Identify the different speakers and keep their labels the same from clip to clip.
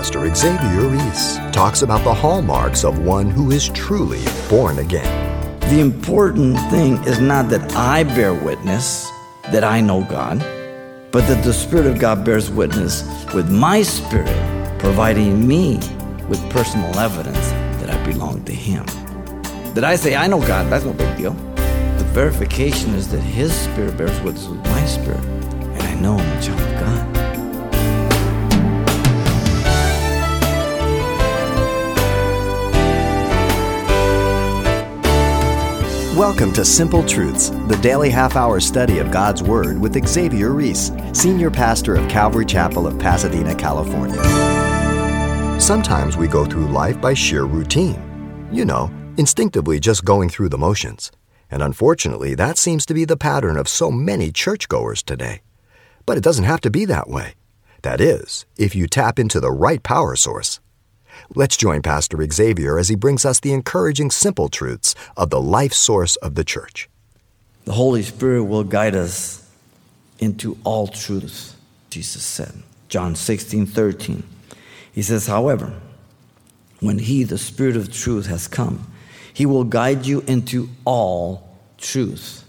Speaker 1: Pastor Xavier Reese talks about the hallmarks of one who is truly born again.
Speaker 2: The important thing is not that I bear witness that I know God, but that the Spirit of God bears witness with my spirit, providing me with personal evidence that I belong to Him. That I say, I know God, that's no big deal. The verification is that His Spirit bears witness with my spirit, and I know I'm a child of God.
Speaker 1: Welcome to Simple Truths, the daily half hour study of God's Word with Xavier Reese, Senior Pastor of Calvary Chapel of Pasadena, California. Sometimes we go through life by sheer routine. You know, instinctively just going through the motions. And unfortunately, that seems to be the pattern of so many churchgoers today. But it doesn't have to be that way. That is, if you tap into the right power source. Let's join Pastor Xavier as he brings us the encouraging simple truths of the life source of the church.
Speaker 2: The Holy Spirit will guide us into all truth, Jesus said. John 16, 13. He says, however, when He, the Spirit of truth, has come, He will guide you into all truth.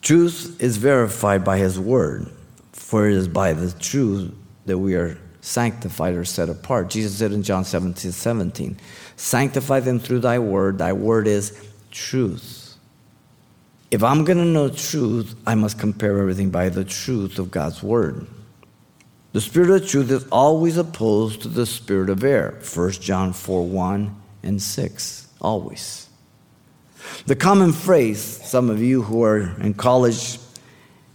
Speaker 2: Truth is verified by His Word, for it is by the truth that we are sanctified or set apart. Jesus said in John 17, 17, Sanctify them through thy word. Thy word is truth. If I'm going to know truth, I must compare everything by the truth of God's word. The spirit of truth is always opposed to the spirit of error. 1 John 4 1 and 6. Always. The common phrase, some of you who are in college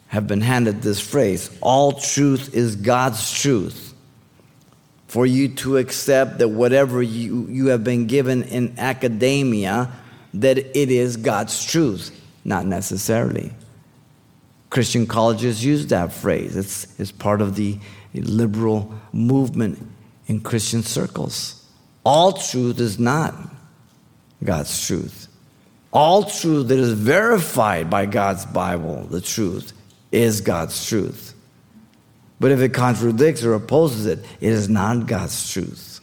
Speaker 2: have been handed this phrase all truth is God's truth for you to accept that whatever you, you have been given in academia, that it is God's truth. Not necessarily. Christian colleges use that phrase. It's, it's part of the liberal movement in Christian circles. All truth is not God's truth. All truth that is verified by God's Bible, the truth, is God's truth. But if it contradicts or opposes it, it is not God's truth.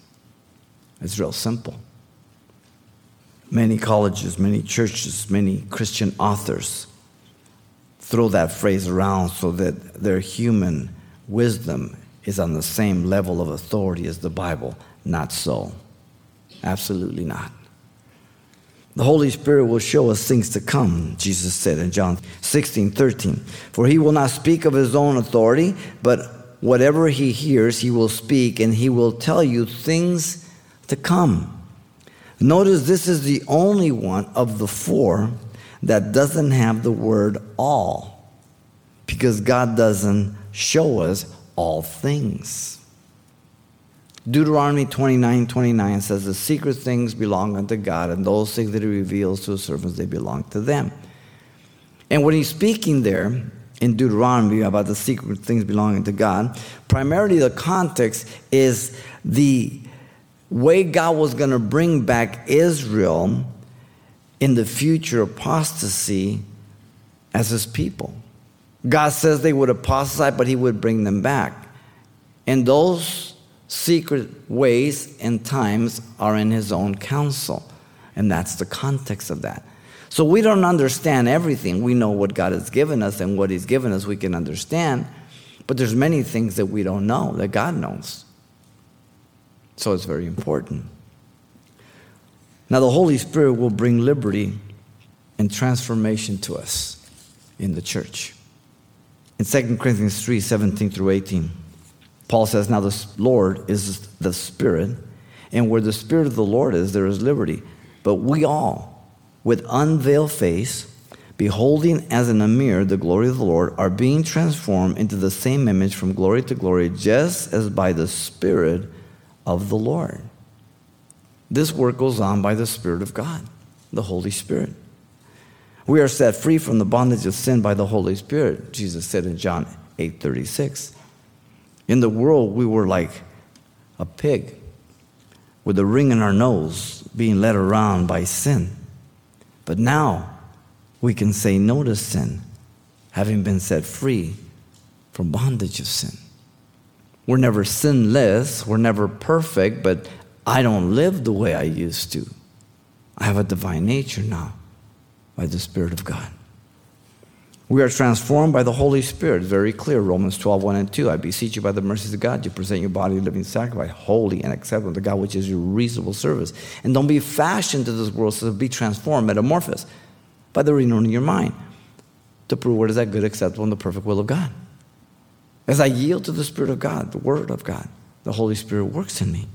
Speaker 2: It's real simple. Many colleges, many churches, many Christian authors throw that phrase around so that their human wisdom is on the same level of authority as the Bible. Not so. Absolutely not. The Holy Spirit will show us things to come, Jesus said in John 16, 13. For he will not speak of his own authority, but whatever he hears, he will speak, and he will tell you things to come. Notice this is the only one of the four that doesn't have the word all, because God doesn't show us all things. Deuteronomy 29 29 says, The secret things belong unto God, and those things that He reveals to His servants, they belong to them. And when He's speaking there in Deuteronomy about the secret things belonging to God, primarily the context is the way God was going to bring back Israel in the future apostasy as His people. God says they would apostatize, but He would bring them back. And those secret ways and times are in his own counsel. And that's the context of that. So we don't understand everything. We know what God has given us and what he's given us we can understand, but there's many things that we don't know that God knows. So it's very important. Now the Holy Spirit will bring liberty and transformation to us in the church. In 2 Corinthians 3 17 through 18. Paul says, Now the Lord is the Spirit, and where the Spirit of the Lord is, there is liberty. But we all, with unveiled face, beholding as in a mirror the glory of the Lord, are being transformed into the same image from glory to glory, just as by the Spirit of the Lord. This work goes on by the Spirit of God, the Holy Spirit. We are set free from the bondage of sin by the Holy Spirit, Jesus said in John 8 36. In the world, we were like a pig with a ring in our nose being led around by sin. But now we can say no to sin, having been set free from bondage of sin. We're never sinless, we're never perfect, but I don't live the way I used to. I have a divine nature now by the Spirit of God. We are transformed by the Holy Spirit. Very clear. Romans 12, 1 and 2. I beseech you by the mercies of God, you present your body a living sacrifice, holy and acceptable to God, which is your reasonable service. And don't be fashioned to this world, so be transformed, metamorphosed by the renewing of your mind to prove what is that good, acceptable, and the perfect will of God. As I yield to the Spirit of God, the Word of God, the Holy Spirit works in me.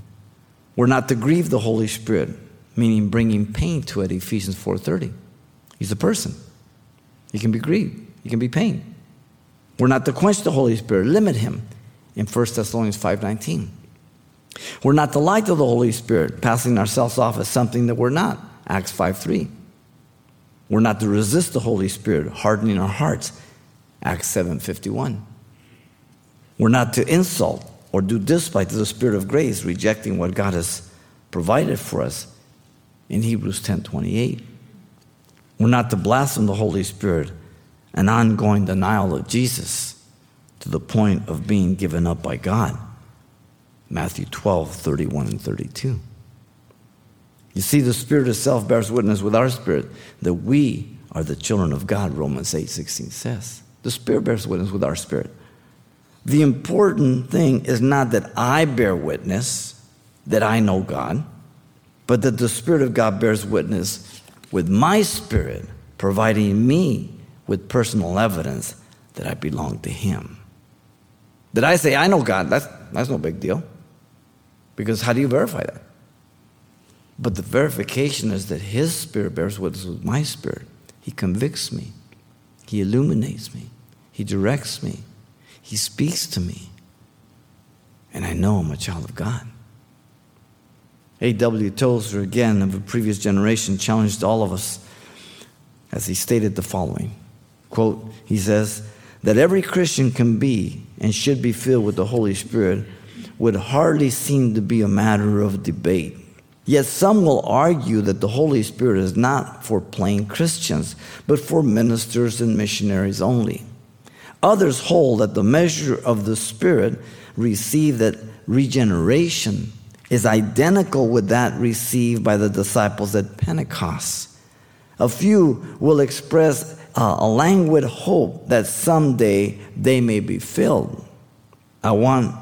Speaker 2: We're not to grieve the Holy Spirit, meaning bringing pain to it, Ephesians 4.30. He's a person. He can be grieved. He can be pain. We're not to quench the Holy Spirit, limit him in 1 Thessalonians 5.19. We're not to lie to the Holy Spirit, passing ourselves off as something that we're not, Acts 5.3. We're not to resist the Holy Spirit, hardening our hearts, Acts 7.51. We're not to insult or do despite to the Spirit of grace, rejecting what God has provided for us in Hebrews 10.28. We're not to blaspheme the Holy Spirit, an ongoing denial of Jesus to the point of being given up by God. Matthew 12, 31 and 32. You see, the Spirit itself bears witness with our spirit that we are the children of God, Romans 8, 16 says. The Spirit bears witness with our spirit. The important thing is not that I bear witness that I know God, but that the Spirit of God bears witness with my spirit, providing me with personal evidence that I belong to Him. Did I say, I know God? That's, that's no big deal. Because how do you verify that? But the verification is that His Spirit bears witness with my spirit. He convicts me, He illuminates me, He directs me, He speaks to me. And I know I'm a child of God. A.W. Tozer, again of a previous generation, challenged all of us as he stated the following quote, he says, that every Christian can be and should be filled with the Holy Spirit would hardly seem to be a matter of debate. Yet some will argue that the Holy Spirit is not for plain Christians, but for ministers and missionaries only. Others hold that the measure of the Spirit received at regeneration is identical with that received by the disciples at Pentecost. A few will express uh, a languid hope that someday they may be filled. I want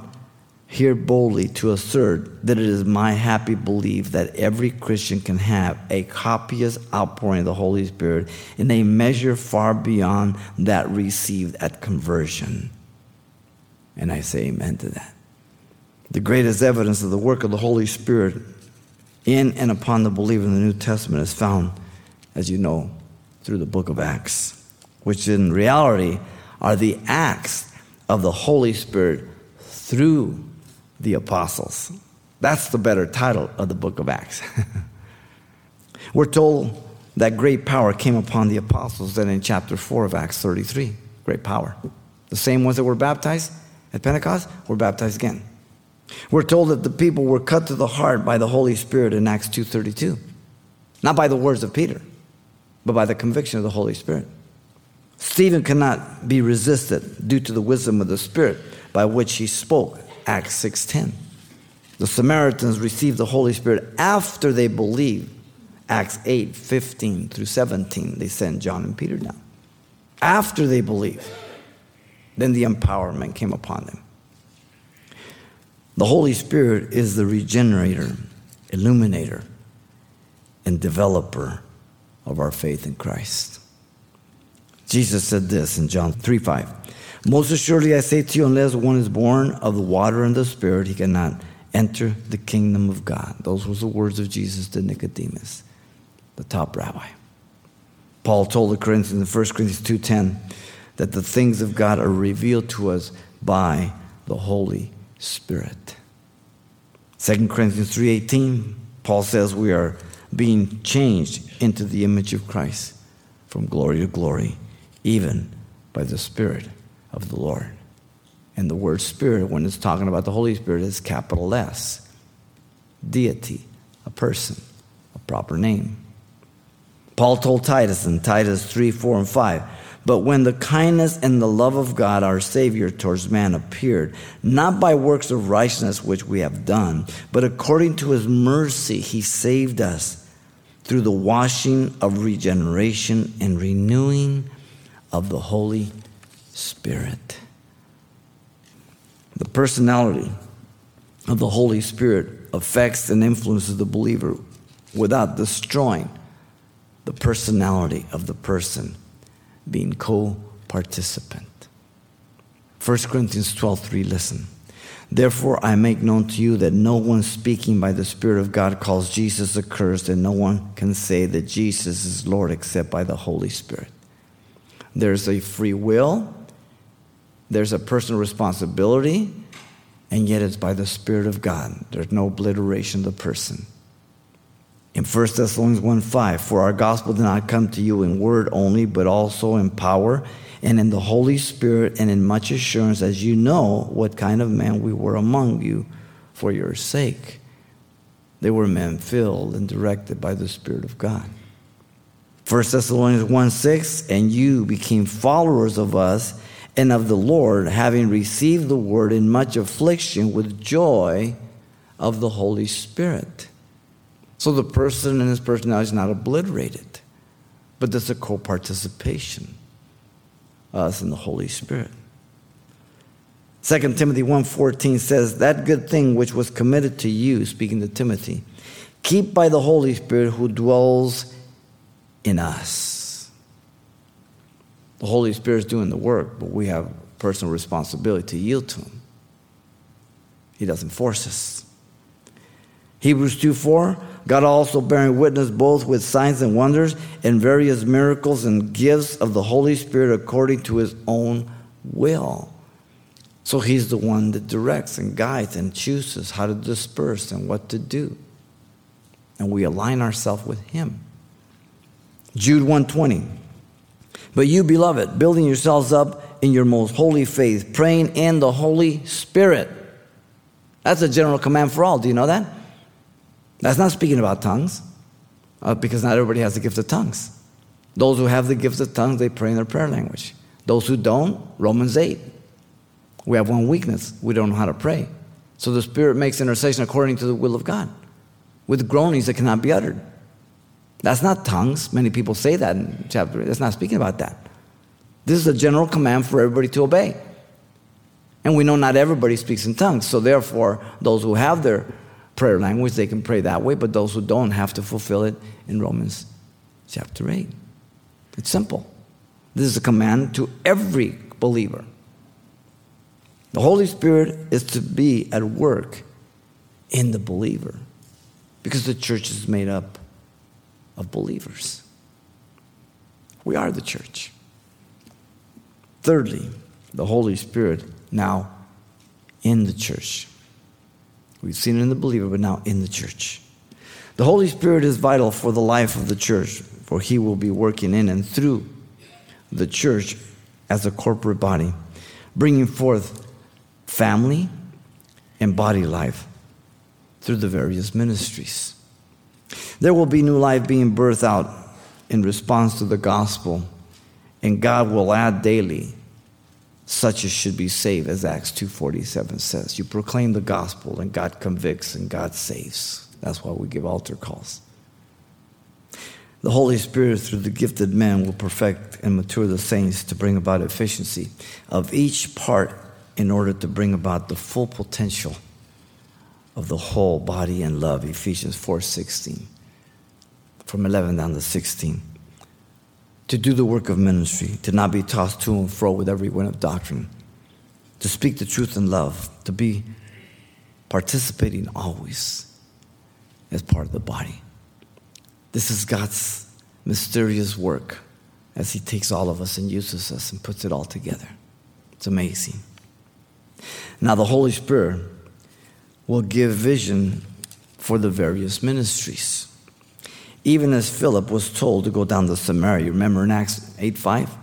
Speaker 2: here boldly to assert that it is my happy belief that every Christian can have a copious outpouring of the Holy Spirit in a measure far beyond that received at conversion. And I say amen to that. The greatest evidence of the work of the Holy Spirit in and upon the believer in the New Testament is found, as you know, through the book of Acts, which in reality are the acts of the Holy Spirit through the apostles. That's the better title of the book of Acts. We're told that great power came upon the apostles then in chapter 4 of Acts 33. Great power. The same ones that were baptized at Pentecost were baptized again. We're told that the people were cut to the heart by the Holy Spirit in Acts 2:32. Not by the words of Peter, but by the conviction of the Holy Spirit. Stephen cannot be resisted due to the wisdom of the Spirit by which he spoke, Acts 6:10. The Samaritans received the Holy Spirit after they believed, Acts 8:15 through 17. They sent John and Peter down. After they believed, then the empowerment came upon them. The Holy Spirit is the regenerator, illuminator, and developer of our faith in Christ. Jesus said this in John 3 5. Most assuredly, I say to you, unless one is born of the water and the Spirit, he cannot enter the kingdom of God. Those were the words of Jesus to Nicodemus, the top rabbi. Paul told the Corinthians in 1 Corinthians 2:10 that the things of God are revealed to us by the Holy Spirit. 2 Corinthians 3:18, Paul says we are being changed into the image of Christ from glory to glory, even by the Spirit of the Lord. And the word Spirit, when it's talking about the Holy Spirit, is capital S. Deity, a person, a proper name. Paul told Titus in Titus 3, 4, and 5 But when the kindness and the love of God our Savior towards man appeared, not by works of righteousness which we have done, but according to his mercy, he saved us through the washing of regeneration and renewing of the Holy Spirit. The personality of the Holy Spirit affects and influences the believer without destroying the personality of the person being co participant. 1 Corinthians 12 3, listen. Therefore, I make known to you that no one speaking by the Spirit of God calls Jesus accursed, and no one can say that Jesus is Lord except by the Holy Spirit. There's a free will, there's a personal responsibility, and yet it's by the Spirit of God. There's no obliteration of the person. In 1 Thessalonians 1 5, for our gospel did not come to you in word only, but also in power and in the Holy Spirit and in much assurance, as you know what kind of men we were among you for your sake. They were men filled and directed by the Spirit of God. 1 Thessalonians 1 6, and you became followers of us and of the Lord, having received the word in much affliction with joy of the Holy Spirit. So the person and his personality is not obliterated, but there's a co participation, uh, us and the Holy Spirit. 2 Timothy 1:14 says that good thing which was committed to you speaking to Timothy keep by the Holy Spirit who dwells in us. The Holy Spirit is doing the work, but we have personal responsibility to yield to him. He doesn't force us. Hebrews 2 4, God also bearing witness both with signs and wonders and various miracles and gifts of the Holy Spirit according to his own will. So he's the one that directs and guides and chooses how to disperse and what to do. And we align ourselves with him. Jude 120. But you, beloved, building yourselves up in your most holy faith, praying in the Holy Spirit. That's a general command for all. Do you know that? That's not speaking about tongues, uh, because not everybody has the gift of tongues. Those who have the gift of tongues, they pray in their prayer language. Those who don't, Romans 8. We have one weakness we don't know how to pray. So the Spirit makes intercession according to the will of God with groanings that cannot be uttered. That's not tongues. Many people say that in chapter 8. That's not speaking about that. This is a general command for everybody to obey. And we know not everybody speaks in tongues. So therefore, those who have their prayer language, they can pray that way, but those who don't have to fulfill it in Romans chapter 8. It's simple. This is a command to every believer. The Holy Spirit is to be at work in the believer because the church is made up of believers. We are the church. Thirdly, the Holy Spirit now in the church. We've seen it in the believer, but now in the church. The Holy Spirit is vital for the life of the church, for He will be working in and through the church as a corporate body, bringing forth family and body life through the various ministries. There will be new life being birthed out in response to the gospel, and God will add daily such as should be saved as acts 2.47 says. You proclaim the gospel and god convicts and god saves. That's why we give altar calls. The holy spirit through the gifted men will perfect and mature the saints to bring about efficiency of each part in order to bring about the full potential of the whole body and love. Ephesians 4.16 from 11 down to 16 to do the work of ministry, to not be tossed to and fro with every wind of doctrine, to speak the truth in love, to be participating always as part of the body. This is God's mysterious work as He takes all of us and uses us and puts it all together. It's amazing. Now, the Holy Spirit will give vision for the various ministries even as Philip was told to go down to Samaria. you Remember in Acts 8 5?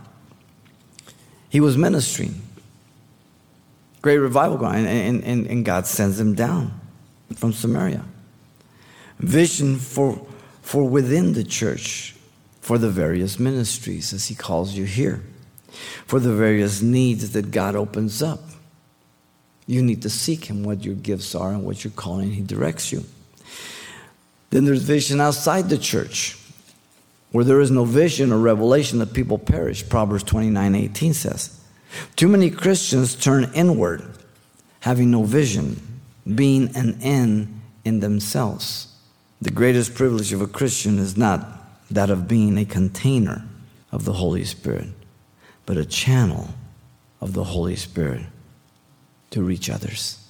Speaker 2: He was ministering. Great revival going, and, and, and God sends him down from Samaria. Vision for, for within the church, for the various ministries, as he calls you here for the various needs that God opens up. You need to seek Him what your gifts are and what you're calling. He directs you. Then there's vision outside the church. Where there is no vision or revelation, the people perish. Proverbs 29 18 says. Too many Christians turn inward, having no vision, being an end in themselves. The greatest privilege of a Christian is not that of being a container of the Holy Spirit, but a channel of the Holy Spirit to reach others.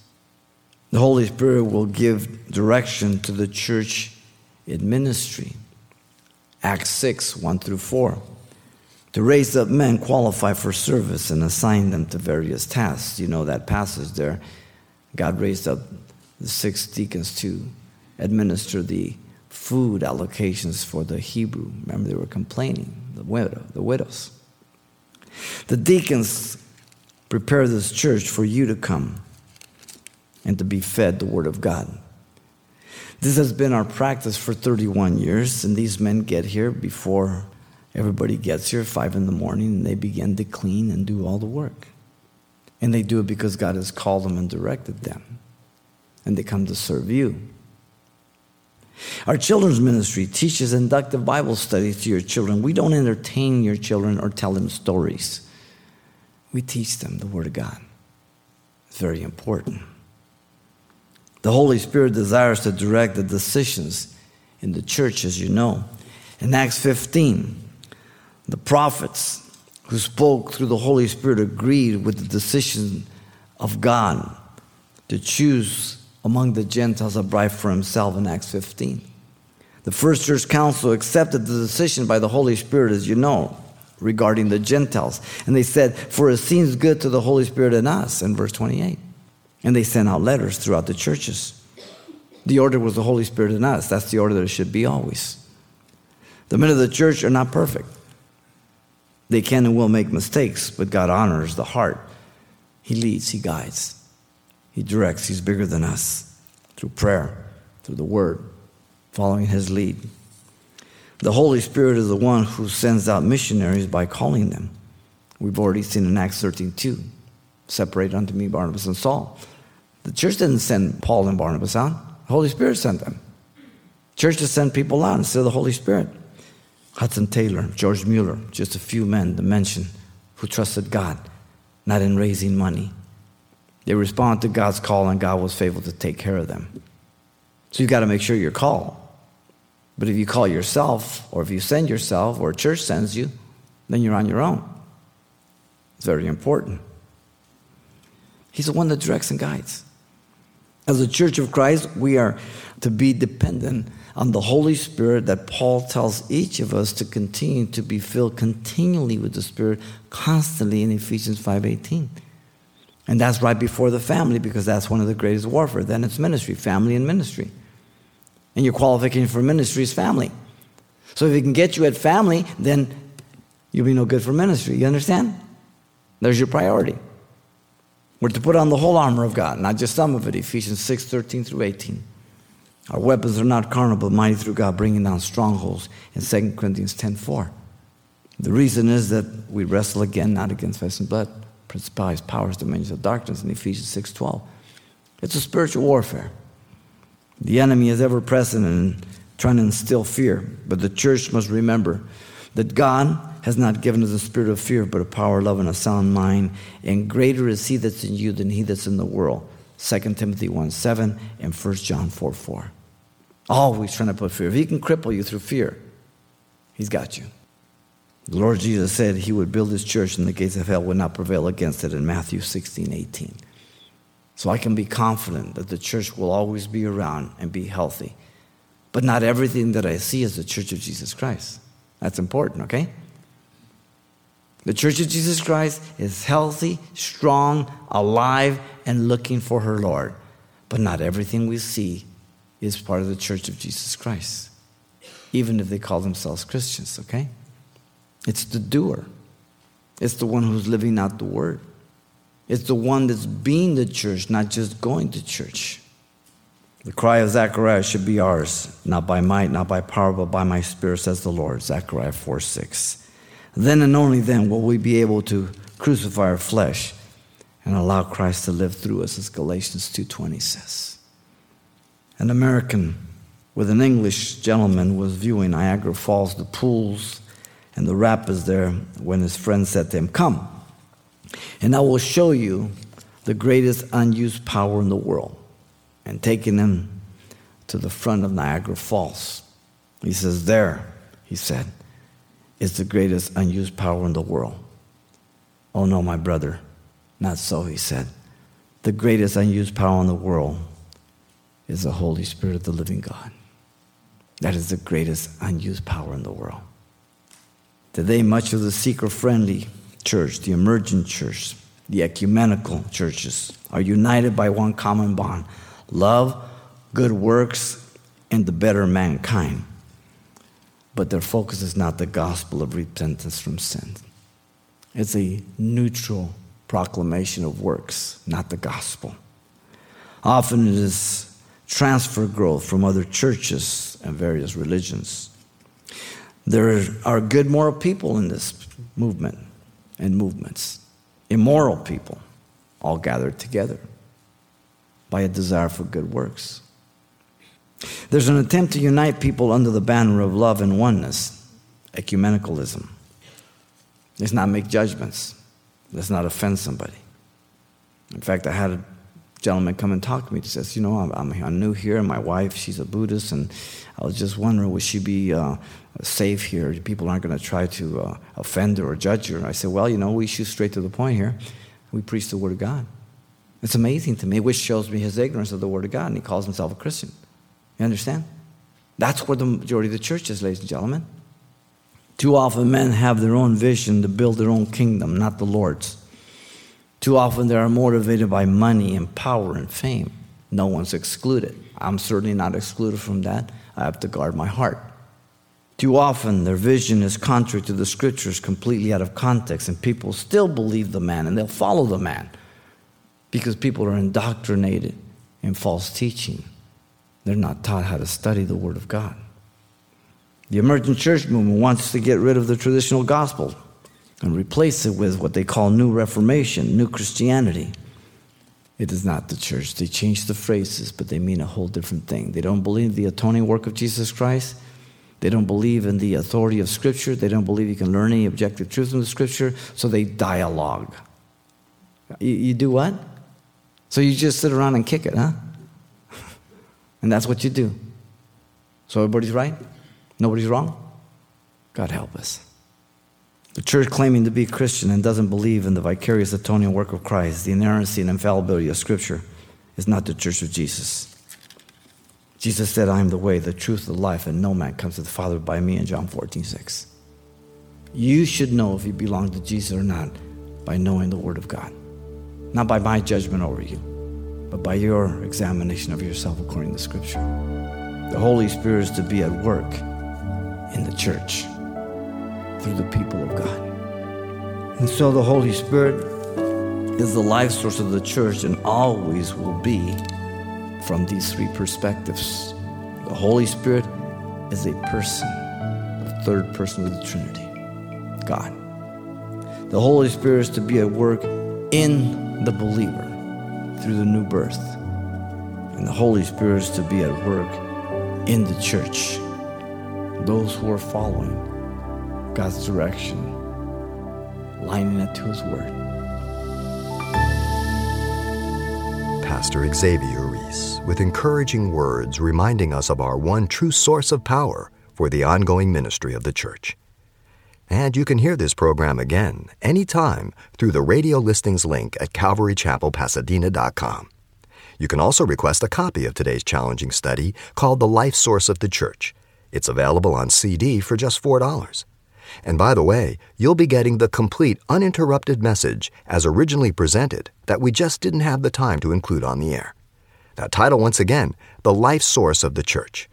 Speaker 2: The Holy Spirit will give direction to the church in ministry. Acts 6 1 through 4. To raise up men qualified for service and assign them to various tasks. You know that passage there. God raised up the six deacons to administer the food allocations for the Hebrew. Remember, they were complaining, the widow, the widows. The deacons prepare this church for you to come and to be fed the Word of God. This has been our practice for 31 years, and these men get here before everybody gets here, five in the morning, and they begin to clean and do all the work. And they do it because God has called them and directed them. And they come to serve you. Our children's ministry teaches inductive Bible studies to your children. We don't entertain your children or tell them stories. We teach them the Word of God. It's very important. The Holy Spirit desires to direct the decisions in the church, as you know. In Acts 15, the prophets who spoke through the Holy Spirit agreed with the decision of God to choose among the Gentiles a bride for himself in Acts 15. The first church council accepted the decision by the Holy Spirit, as you know, regarding the Gentiles. And they said, For it seems good to the Holy Spirit in us, in verse 28. And they sent out letters throughout the churches. The order was the Holy Spirit in us. That's the order that it should be always. The men of the church are not perfect. They can and will make mistakes, but God honors the heart. He leads, He guides. He directs. He's bigger than us through prayer, through the word, following his lead. The Holy Spirit is the one who sends out missionaries by calling them. We've already seen in Acts 13 2. Separate unto me Barnabas and Saul. The church didn't send Paul and Barnabas out, the Holy Spirit sent them. Churches send people out instead of the Holy Spirit. Hudson Taylor, George Mueller, just a few men to mention who trusted God, not in raising money, they respond to God's call, and God was faithful to take care of them. So you've got to make sure you're called. But if you call yourself, or if you send yourself, or a church sends you, then you're on your own. It's very important. He's the one that directs and guides. As a church of Christ, we are to be dependent on the Holy Spirit that Paul tells each of us to continue to be filled continually with the Spirit constantly in Ephesians 5:18. And that's right before the family because that's one of the greatest warfare. Then it's ministry, family and ministry. And your qualification for ministry is family. So if he can get you at family, then you'll be no good for ministry. You understand? There's your priority. We're to put on the whole armor of God, not just some of it. Ephesians 6 13 through 18. Our weapons are not carnal, but mighty through God, bringing down strongholds in 2 Corinthians 10 4. The reason is that we wrestle again not against flesh and blood, principalities, powers, dominions of darkness in Ephesians 6.12. It's a spiritual warfare. The enemy is ever present and trying to instill fear, but the church must remember that God has not given us a spirit of fear, but a power, love, and a sound mind. And greater is he that's in you than he that's in the world. 2 Timothy 1 7 and 1 John 4 4. Always trying to put fear. If he can cripple you through fear, he's got you. The Lord Jesus said he would build his church and the gates of hell would not prevail against it in Matthew 16, 18. So I can be confident that the church will always be around and be healthy. But not everything that I see is the church of Jesus Christ. That's important, okay? The church of Jesus Christ is healthy, strong, alive, and looking for her Lord. But not everything we see is part of the church of Jesus Christ, even if they call themselves Christians, okay? It's the doer. It's the one who's living out the word. It's the one that's being the church, not just going to church. The cry of Zechariah should be ours, not by might, not by power, but by my spirit, says the Lord. Zechariah 4 6. Then and only then will we be able to crucify our flesh and allow Christ to live through us, as Galatians 2.20 says. An American with an English gentleman was viewing Niagara Falls, the pools, and the rapids there when his friend said to him, Come, and I will show you the greatest unused power in the world. And taking him to the front of Niagara Falls, he says, There, he said, is the greatest unused power in the world. Oh no, my brother, not so, he said. The greatest unused power in the world is the Holy Spirit of the living God. That is the greatest unused power in the world. Today, much of the seeker friendly church, the emergent church, the ecumenical churches are united by one common bond love, good works, and the better mankind. But their focus is not the gospel of repentance from sin, it's a neutral proclamation of works, not the gospel. Often it is transfer growth from other churches and various religions. There are good moral people in this movement and movements, immoral people, all gathered together by a desire for good works. There's an attempt to unite people under the banner of love and oneness, ecumenicalism. Let's not make judgments. Let's not offend somebody. In fact, I had a gentleman come and talk to me. He says, You know, I'm, I'm, new here, and my wife, she's a Buddhist, and I was just wondering, would she be uh, safe here? People aren't going to try to uh, offend her or judge her. I said, Well, you know, we shoot straight to the point here. We preach the Word of God. It's amazing to me, which shows me his ignorance of the Word of God, and he calls himself a Christian. You understand? That's where the majority of the church is, ladies and gentlemen. Too often, men have their own vision to build their own kingdom, not the Lord's. Too often, they are motivated by money and power and fame. No one's excluded. I'm certainly not excluded from that. I have to guard my heart. Too often, their vision is contrary to the scriptures, completely out of context, and people still believe the man and they'll follow the man because people are indoctrinated in false teaching. They're not taught how to study the Word of God. The emergent church movement wants to get rid of the traditional gospel and replace it with what they call New Reformation, New Christianity. It is not the church. They change the phrases, but they mean a whole different thing. They don't believe the atoning work of Jesus Christ. They don't believe in the authority of Scripture. They don't believe you can learn any objective truth from the Scripture, so they dialogue. You, you do what? So you just sit around and kick it, huh? And that's what you do. So everybody's right? Nobody's wrong? God help us. The church claiming to be Christian and doesn't believe in the vicarious atoning work of Christ, the inerrancy and infallibility of Scripture, is not the church of Jesus. Jesus said, I am the way, the truth, the life, and no man comes to the Father by me in John 14, 6. You should know if you belong to Jesus or not by knowing the Word of God. Not by my judgment over you, but by your examination of yourself according to Scripture. The Holy Spirit is to be at work in the church through the people of God. And so the Holy Spirit is the life source of the church and always will be from these three perspectives. The Holy Spirit is a person, the third person of the Trinity, God. The Holy Spirit is to be at work in the believer through the new birth. And the Holy Spirit is to be at work in the church, those who are following God's direction, lining it to His Word.
Speaker 1: Pastor Xavier Reese with encouraging words reminding us of our one true source of power for the ongoing ministry of the church. And you can hear this program again anytime through the radio listings link at calvarychapelpasadena.com. You can also request a copy of today's challenging study called The Life Source of the Church. It's available on CD for just $4. And by the way, you'll be getting the complete uninterrupted message as originally presented that we just didn't have the time to include on the air. That title once again, The Life Source of the Church.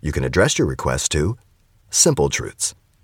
Speaker 1: You can address your request to Simple Truths,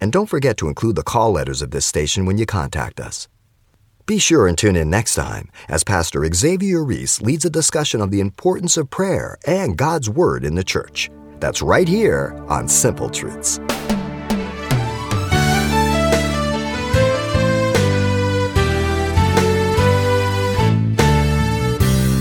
Speaker 1: And don't forget to include the call letters of this station when you contact us. Be sure and tune in next time as Pastor Xavier Reese leads a discussion of the importance of prayer and God's Word in the church. That's right here on Simple Truths.